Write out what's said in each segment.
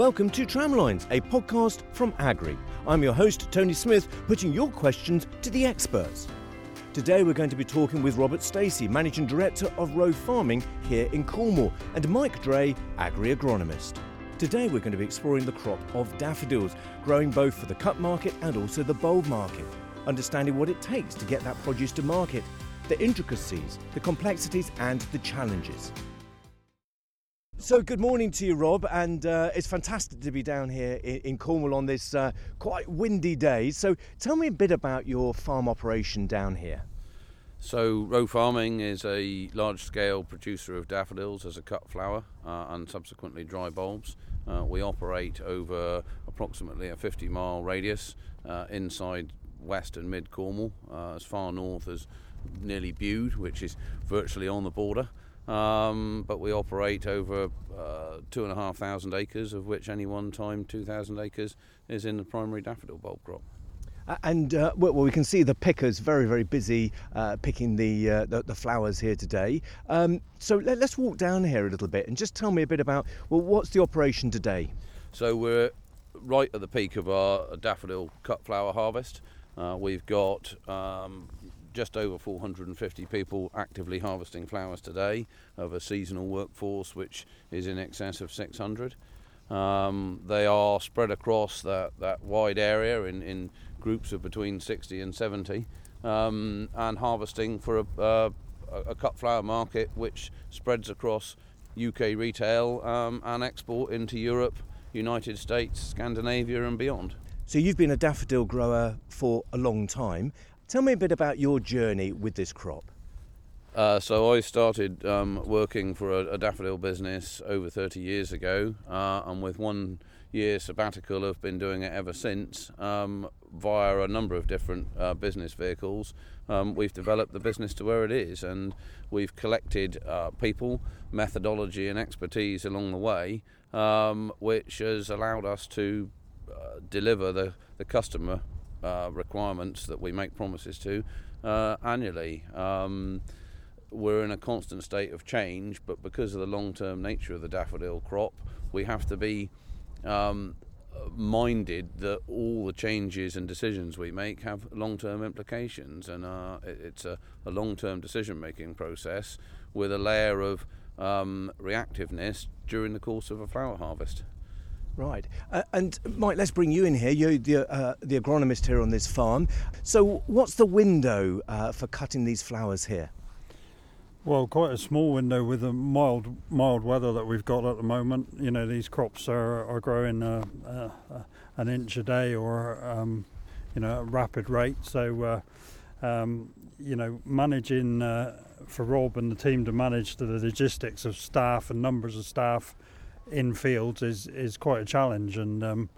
Welcome to Tramlines, a podcast from Agrii. I'm your host, Tony Smith, putting your questions to the experts. Today we're going to be talking with Robert Stacey, Managing Director of Rowe Farming here in Cornwall, and Mike Dray, Agrii Agronomist. Today we're going to be exploring the crop of daffodils, growing both for the cut market and also the bulb market, understanding what it takes to get that produce to market, the intricacies, the complexities, and the challenges. So, good morning to you, Rob, and uh, it's fantastic to be down here in, in Cornwall on this uh, quite windy day. So, tell me a bit about your farm operation down here. So, Rowe Farming is a large scale producer of daffodils as a cut flower uh, and subsequently dry bulbs. Uh, we operate over approximately a 50 mile radius uh, inside West and Mid Cornwall, uh, as far north as nearly Bude, which is virtually on the border. Um, but we operate over uh, two and a half thousand acres, of which any one time 2,000 acres is in the primary daffodil bulb crop. And uh, well, we can see the pickers very, very busy uh, picking the, uh, the, the flowers here today. Um, so let, us walk down here a little bit and just tell me a bit about well, what's the operation today? So we're right at the peak of our daffodil cut flower harvest. Uh, we've got um, just over 450 people actively harvesting flowers today of a seasonal workforce which is in excess of 600. Um, they are spread across that, that wide area in, in groups of between 60 and 70 um, and harvesting for a, uh, a cut flower market which spreads across UK retail um, and export into Europe, United States, Scandinavia, and beyond. So, you've been a daffodil grower for a long time. Tell me a bit about your journey with this crop. Uh, so I started um, working for a, a, daffodil business over 30 years ago, uh, and with one year sabbatical, I've been doing it ever since um, via a number of different uh, business vehicles. Um, we've developed the business to where it is, and we've collected uh, people, methodology, and expertise along the way, um, which has allowed us to uh, deliver the, the customer uh, requirements that we make promises to uh, annually. Um, we're in a constant state of change, but because of the long term nature of the daffodil crop, we have to be um, minded that all the changes and decisions we make have long term implications, and uh, it's a, a long term decision making process with a layer of um, reactiveness during the course of a flower harvest. Right. Uh, and Mike, let's bring you in here. You're the, uh, the agronomist here on this farm. So, what's the window uh, for cutting these flowers here? Well, quite a small window with the mild mild weather that we've got at the moment. You know, these crops are, are growing uh, uh, an inch a day or, um, you know, at a rapid rate. So, uh, um, you know, managing for Rob and the team to manage the logistics of staff and numbers of staff in fields is is quite a challenge. And um,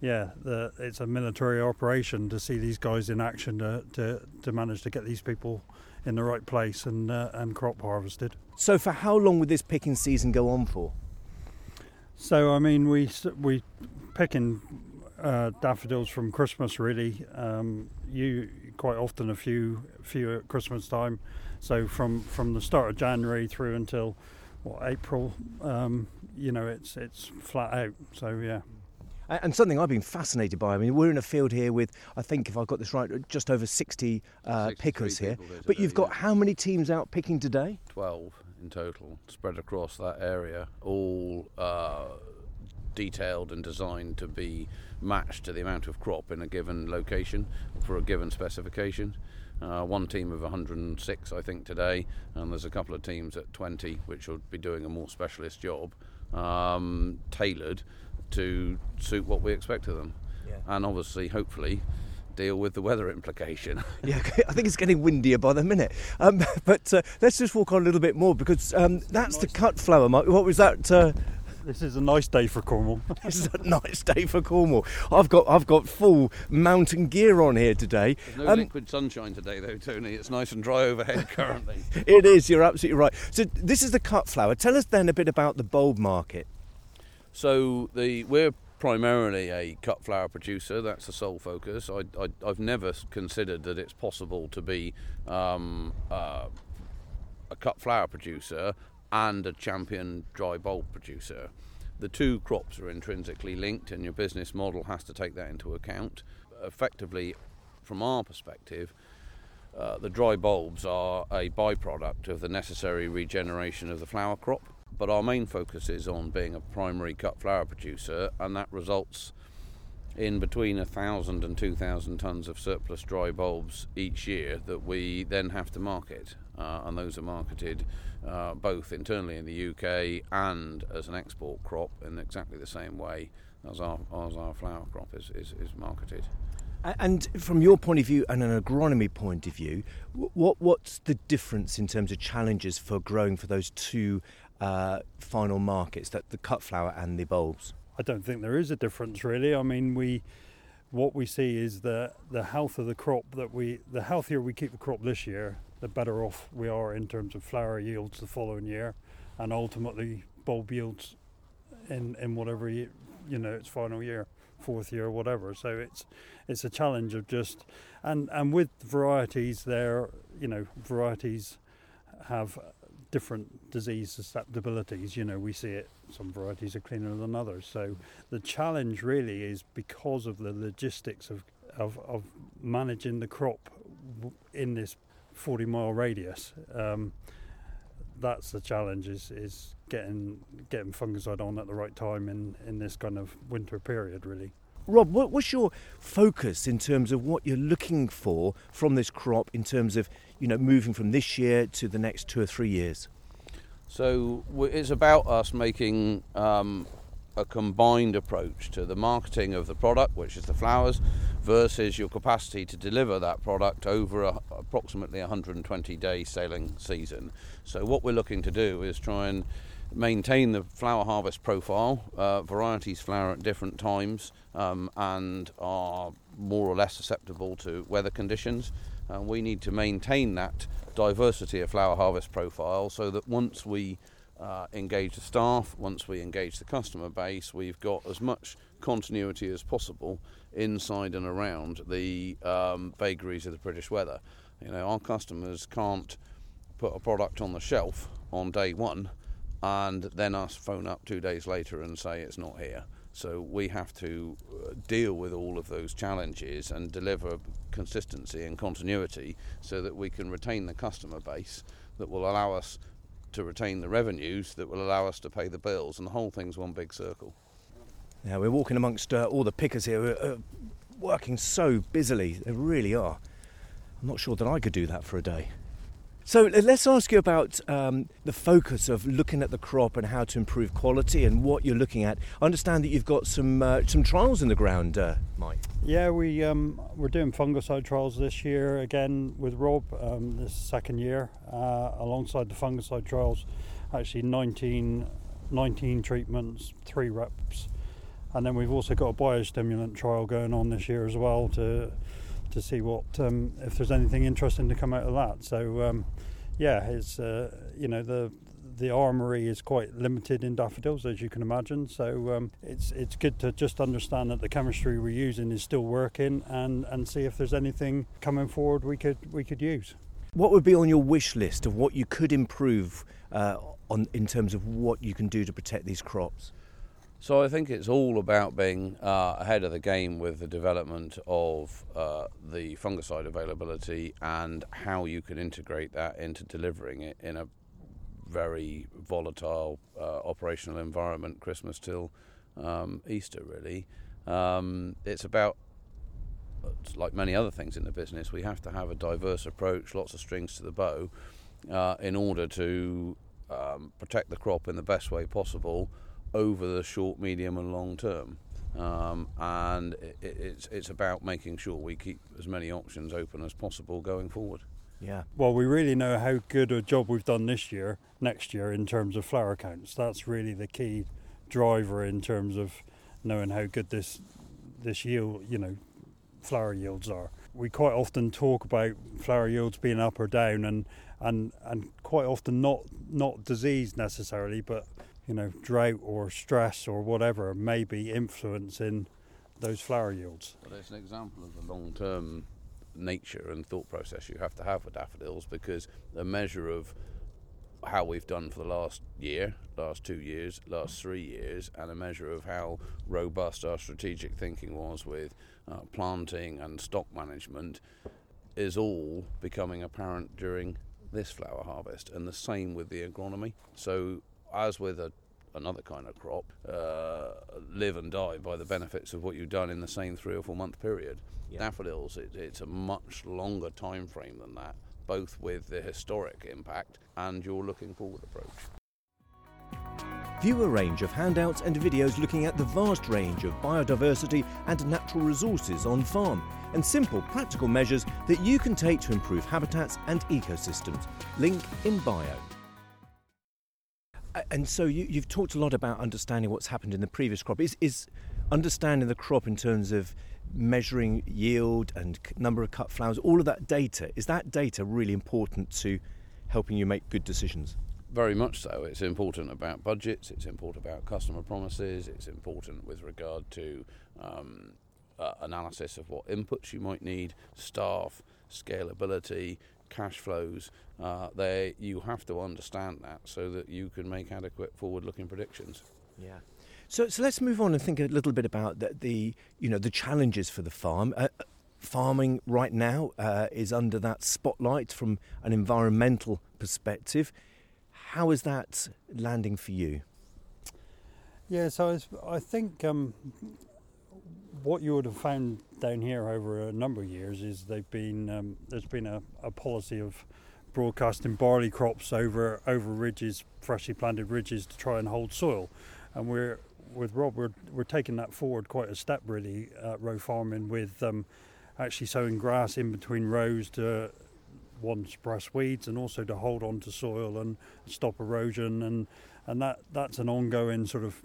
yeah the, it's a military operation to see these guys in action to, to, to manage to get these people in the right place and uh, and crop harvested. So for how long would this picking season go on for? So I mean we we picking uh, daffodils from Christmas really. Um, you quite often a few few at Christmas time. So from from the start of January through until what April. Um, you know, it's it's flat out. So yeah. And something I've been fascinated by. I mean, we're in a field here with, I think, if I've got this right, just over 60 uh, pickers here. Today, but you've got yeah. how many teams out picking today? 12 in total, spread across that area, all uh, detailed and designed to be matched to the amount of crop in a given location for a given specification. Uh, one team of 106, I think, today, and there's a couple of teams at 20 which will be doing a more specialist job, um, tailored to suit what we expect of them. Yeah. And obviously, hopefully, deal with the weather implication. yeah, I think it's getting windier by the minute. Um, but uh, let's just walk on a little bit more because um, that's the cut flower. What was that? Uh, this is a nice day for Cornwall. this is a nice day for Cornwall. I've got I've got full mountain gear on here today. There's no um, liquid sunshine today though, Tony. It's nice and dry overhead currently. it is. You're absolutely right. So this is the cut flower. Tell us then a bit about the bulb market. So the we're primarily a cut flower producer. That's the sole focus. I, have never considered that it's possible to be um, uh, a cut flower producer and a champion dry bulb producer. the two crops are intrinsically linked, and your business model has to take that into account. Effectively, from our perspective, uh, the dry bulbs are a byproduct of the necessary regeneration of the flower crop, but our main focus is on being a primary cut flower producer, and that results in between 1,000 and 2,000 tons of surplus dry bulbs each year that we then have to market, uh, and those are marketed uh, both internally in the UK and as an export crop in exactly the same way as our as our flower crop is, is, is marketed. And from your point of view and an agronomy point of view, what what's the difference in terms of challenges for growing for those two uh, final markets, that the cut flower and the bulbs? I don't think there is a difference really. I mean, we what we see is that the health of the crop that we the healthier we keep the crop this year, the better off we are in terms of flower yields the following year, and ultimately bulb yields in in whatever you, you know its final year, fourth year, whatever. So it's it's a challenge of just and and with varieties there, you know, varieties have different disease susceptibilities. You know, we see it, some varieties are cleaner than others. So the challenge really is because of the logistics of, of, of managing the crop in this 40 mile radius. Um, that's the challenge is, is getting getting fungicide on at the right time in, in this kind of winter period really. Rob, what, what's your focus in terms of what you're looking for from this crop in terms of you know, moving from this year to the next two or three years? So it's about us making um, a combined approach to the marketing of the product, which is the flowers, versus your capacity to deliver that product over a, approximately 120 day sailing season. So what we're looking to do is try and maintain the flower harvest profile. Uh, varieties flower at different times um, and are more or less susceptible to weather conditions and we need to maintain that diversity of flower harvest profile so that once we uh, engage the staff, once we engage the customer base, we've got as much continuity as possible inside and around the um, vagaries of the British weather. You know, our customers can't put a product on the shelf on day one and then us phone up two days later and say it's not here. So we have to uh, deal with all of those challenges and deliver consistency and continuity so that we can retain the customer base that will allow us to retain the revenues that will allow us to pay the bills, and the whole thing's one big circle. Now we're walking amongst uh, all the pickers here, uh, working so busily. They really are. I'm not sure that I could do that for a day. So let's ask you about um, the focus of looking at the crop and how to improve quality and what you're looking at. I understand that you've got some uh, some trials in the ground, uh, Mike. Yeah, we um, we're doing fungicide trials this year again with Rob. Um, this second year, uh, alongside the fungicide trials, actually 19, 19 treatments, three reps, and then we've also got a biostimulant trial going on this year as well to to see what um, if there's anything interesting to come out of that. So um, yeah, it's uh, you know the the armory is quite limited in daffodils, as you can imagine. So um, it's it's good to just understand that the chemistry we're using is still working, and, and see if there's anything coming forward we could we could use. What would be on your wish list of what you could improve uh, on in terms of what you can do to protect these crops? So I think it's all about being uh, ahead of the game with the development of uh, the fungicide availability and how you can integrate that into delivering it in a very volatile uh, operational environment, Christmas till um, Easter, really. Um, it's about, like many other things in the business, we have to have a diverse approach, lots of strings to the bow, uh, in order to um, protect the crop in the best way possible over the short, medium, and long term. Um, and it, it's it's about making sure we keep as many options open as possible going forward. Yeah. Well, we really know how good a job we've done this year, next year in terms of flower counts. That's really the key driver in terms of knowing how good this this yield, you know, flower yields are. We quite often talk about flower yields being up or down, and and and quite often not not disease necessarily, but you know, drought or stress or whatever may be influencing those flower yields. Well, it's an example of the long term nature and thought process you have to have with daffodils because a measure of how we've done for the last year, last two years, last three years, and a measure of how robust our strategic thinking was with uh, planting and stock management is all becoming apparent during this flower harvest, and the same with the agronomy. So, as with a, another kind of crop, uh, live and die by the benefits of what you've done in the same three or four month period. Yeah. Daffodils, it, it's a much longer time frame than that, both with the historic impact and your looking forward approach. View a range of handouts and videos looking at the vast range of biodiversity and natural resources on farm and simple practical measures that you can take to improve habitats and ecosystems. Link in bio. And so you, have talked a lot about understanding what's happened in the previous crop. Is, is understanding the crop in terms of measuring yield and number of cut flowers, all of that data, is that data really important to helping you make good decisions? Very much so. It's important about budgets, it's important about customer promises, it's important with regard to um, uh, analysis of what inputs you might need, staff, scalability, cash flows. Uh, there, you have to understand that so that you can make adequate forward-looking predictions. Yeah. So, so let's move on and think a little bit about the, the you know the challenges for the farm. Uh, farming right now uh, is under that spotlight from an environmental perspective. How is that landing for you? Yeah, so I think um, what you would have found down here over a number of years is they've been um, there's been a, a, policy of broadcasting barley crops over over ridges, freshly planted ridges, to try and hold soil, and we're with Rob we're we're taking that forward quite a step really at Rowe farming with um, actually sowing grass in between rows to one suppress weeds and also to hold on to soil and stop erosion and and that that's an ongoing sort of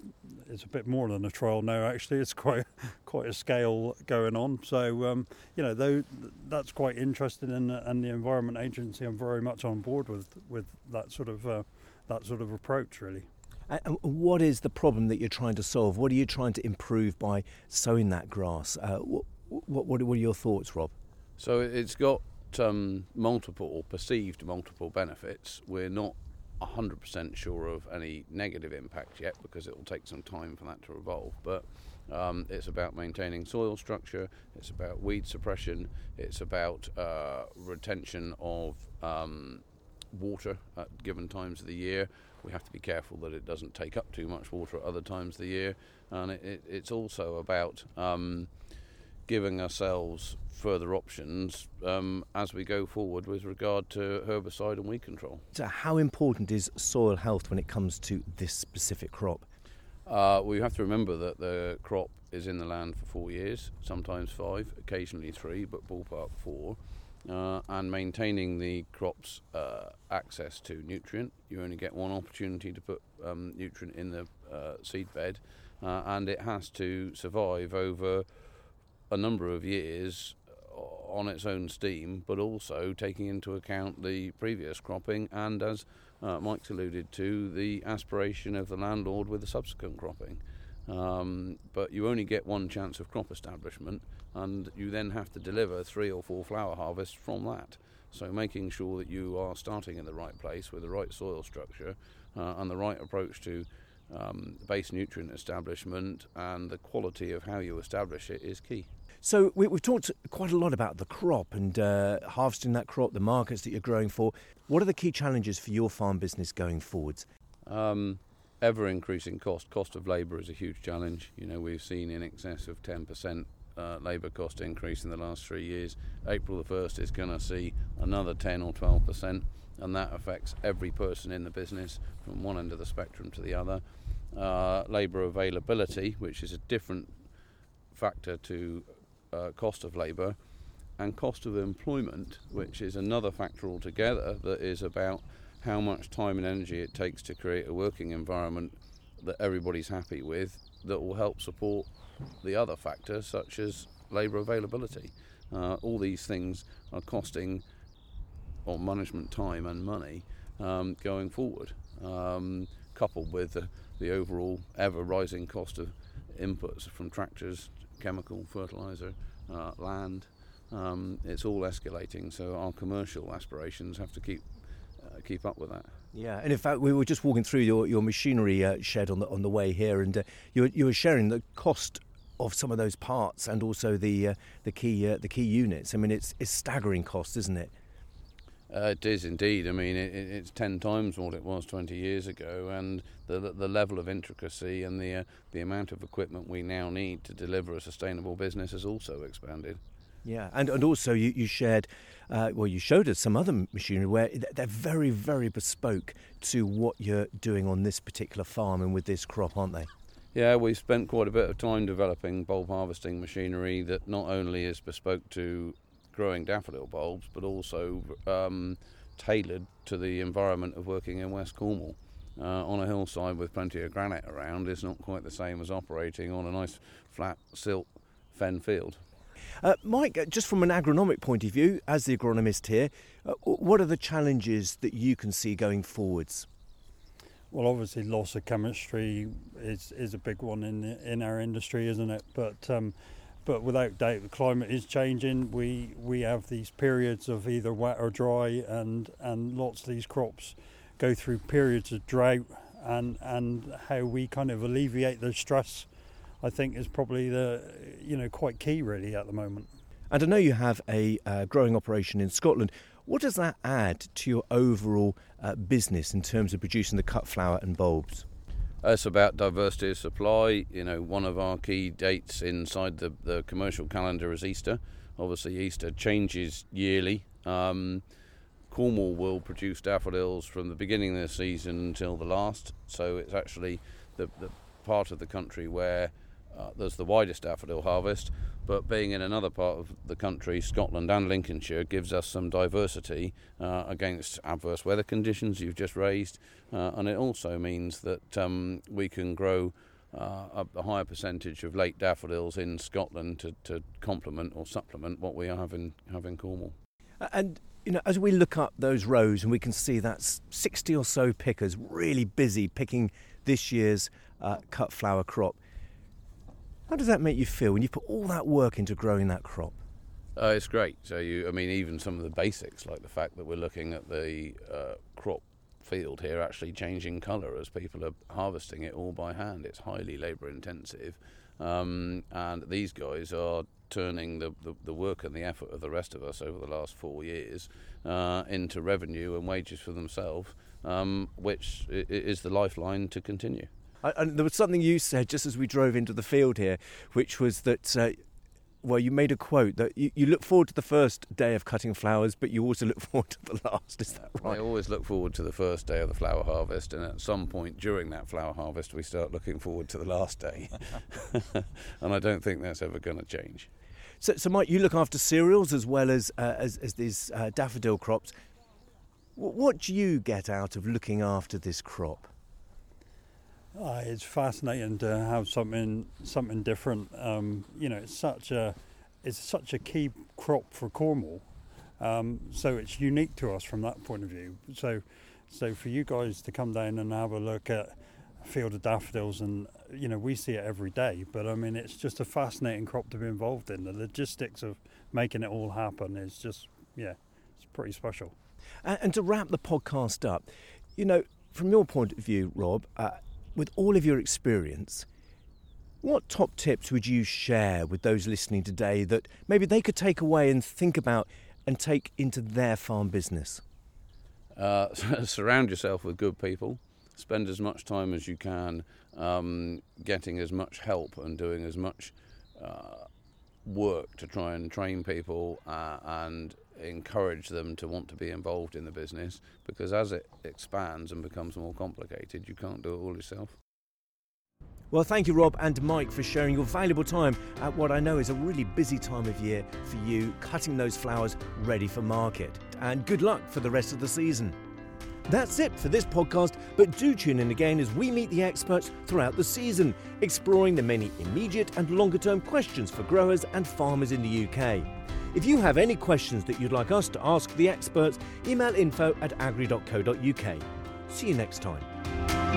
it's a bit more than a trial now actually. It's quite quite a scale going on. So um, you know though that's quite interesting and, and the environment agency I'm very much on board with with that sort of uh, that sort of approach really. And what is the problem that you're trying to solve? What are you trying to improve by sowing that grass? Uh, what, what, what are your thoughts Rob? So it's got um, multiple perceived multiple benefits. We're not 100% sure of any negative impact yet because it will take some time for that to evolve. But um, it's about maintaining soil structure, it's about weed suppression, it's about uh, retention of um, water at given times of the year. We have to be careful that it doesn't take up too much water at other times of the year. And it, it, it's also about um, giving ourselves further options um, as we go forward with regard to herbicide and weed control. So, how important is soil health when it comes to this specific crop? Uh, we have to remember that the crop is in the land for four years, sometimes five, occasionally three, but ballpark four. Uh, and maintaining the crop's uh, access to nutrient. You only get one opportunity to put um, nutrient in the uh, seed bed, uh, and it has to survive over a number of years on its own steam, but also taking into account the previous cropping and, as uh, Mike's alluded to, the aspiration of the landlord with the subsequent cropping. Um, but you only get one chance of crop establishment, and you then have to deliver three or four flower harvests from that. So, making sure that you are starting in the right place with the right soil structure uh, and the right approach to um, base nutrient establishment and the quality of how you establish it is key. So we, have talked quite a lot about the crop and uh, harvesting that crop, the markets that you're growing for. What are the key challenges for your farm business going forwards? Um, ever increasing cost. Cost of labour is a huge challenge. You know, we've seen in excess of 10% uh, labour cost increase in the last three years. April the 1st is going to see another 10 or 12%, and that affects every person in the business from one end of the spectrum to the other. Uh, labour availability, which is a different factor to uh, cost of labour and cost of employment, which is another factor altogether that is about how much time and energy it takes to create a working environment that everybody's happy with that will help support the other factors such as labour availability. Uh, all these things are costing on management time and money um, going forward, um, coupled with the, the overall ever rising cost of inputs from tractors chemical, fertilizer, uh, land. Um, it's all escalating, so our commercial aspirations have to keep uh, keep up with that. Yeah, and in fact, we were just walking through your, your machinery uh, shed on the on the way here, and uh, you, were, you were sharing the cost of some of those parts and also the uh, the key uh, the key units. I mean, it's it's staggering cost, isn't it? Uh, it is indeed. I mean, it, it's ten times what it was 20 years ago, and the the level of intricacy and the uh, the amount of equipment we now need to deliver a sustainable business has also expanded. Yeah, and and also you, you shared, uh, well, you showed us some other machinery where they're very very bespoke to what you're doing on this particular farm and with this crop, aren't they? Yeah, we've spent quite a bit of time developing bulb harvesting machinery that not only is bespoke to growing daffodil bulbs, but also um, tailored to the environment of working in West Cornwall. Uh, on a hillside with plenty of granite around is not quite the same as operating on a nice flat silt fen field. Uh, Mike, uh, just from an agronomic point of view, as the agronomist here, uh, what are the challenges that you can see going forwards? Well, obviously, loss of chemistry is, is a big one in in our industry, isn't it? But um, but without doubt, the climate is changing. We we have these periods of either wet or dry, and and lots of these crops go through periods of drought, and and how we kind of alleviate the stress, I think, is probably the you know quite key really at the moment. And I know you have a uh, growing operation in Scotland. What does that add to your overall uh, business in terms of producing the cut flower and bulbs? It's about diversity of supply. You know, one of our key dates inside the, the commercial calendar is Easter. Obviously, Easter changes yearly. Um, Cornwall will produce daffodils from the beginning of the season until the last. So it's actually the, the part of the country where uh, there's the widest daffodil harvest, but being in another part of the country, Scotland and Lincolnshire, gives us some diversity uh, against adverse weather conditions you've just raised, uh, and it also means that um, we can grow uh, a, higher percentage of late daffodils in Scotland to, to complement or supplement what we have in, have in Cornwall. And you know, as we look up those rows and we can see that 60 or so pickers really busy picking this year's uh, cut flower crop, how does that make you feel when you put all that work into growing that crop? Uh, it's great. So you, I mean, even some of the basics, like the fact that we're looking at the uh, crop field here actually changing colour as people are harvesting it all by hand. It's highly labour intensive, um, and these guys are turning the, the, the, work and the effort of the rest of us over the last four years uh, into revenue and wages for themselves, um, which is the lifeline to continue. And there was something you said just as we drove into the field here, which was that. Uh, well, you made a quote that you, you, look forward to the first day of cutting flowers, but you also look forward to the last. Is that right? I always look forward to the first day of the flower harvest, and at some point during that flower harvest, we start looking forward to the last day. and I don't think that's ever going to change. So, so, Mike, you look after cereals as well as uh, as, as, these uh, daffodil crops. what do you get out of looking after this crop? Uh, it's fascinating to have something something different. Um, you know, it's such a it's such a key crop for Cornwall, um, so it's unique to us from that point of view. So, so for you guys to come down and have a look at a field of daffodils, and you know, we see it every day. But I mean, it's just a fascinating crop to be involved in. The logistics of making it all happen is just yeah, it's pretty special. And, and to wrap the podcast up, you know, from your point of view, Rob. Uh, with all of your experience, what top tips would you share with those listening today that maybe they could take away and think about and take into their farm business? Uh, surround yourself with good people. Spend as much time as you can um, getting as much help and doing as much uh, work to try and train people uh, and encourage them to want to be involved in the business because as it expands and becomes more complicated, you can't do it all yourself. Well, thank you, Rob and Mike, for sharing your valuable time at what I know is a really busy time of year for you, cutting those flowers ready for market. And good luck for the rest of the season. That's it for this podcast, but do tune in again as we meet the experts throughout the season, exploring the many immediate and longer term questions for growers and farmers in the UK. If you have any questions that you'd like us to ask the experts, email info at agrii.co.uk. See you next time.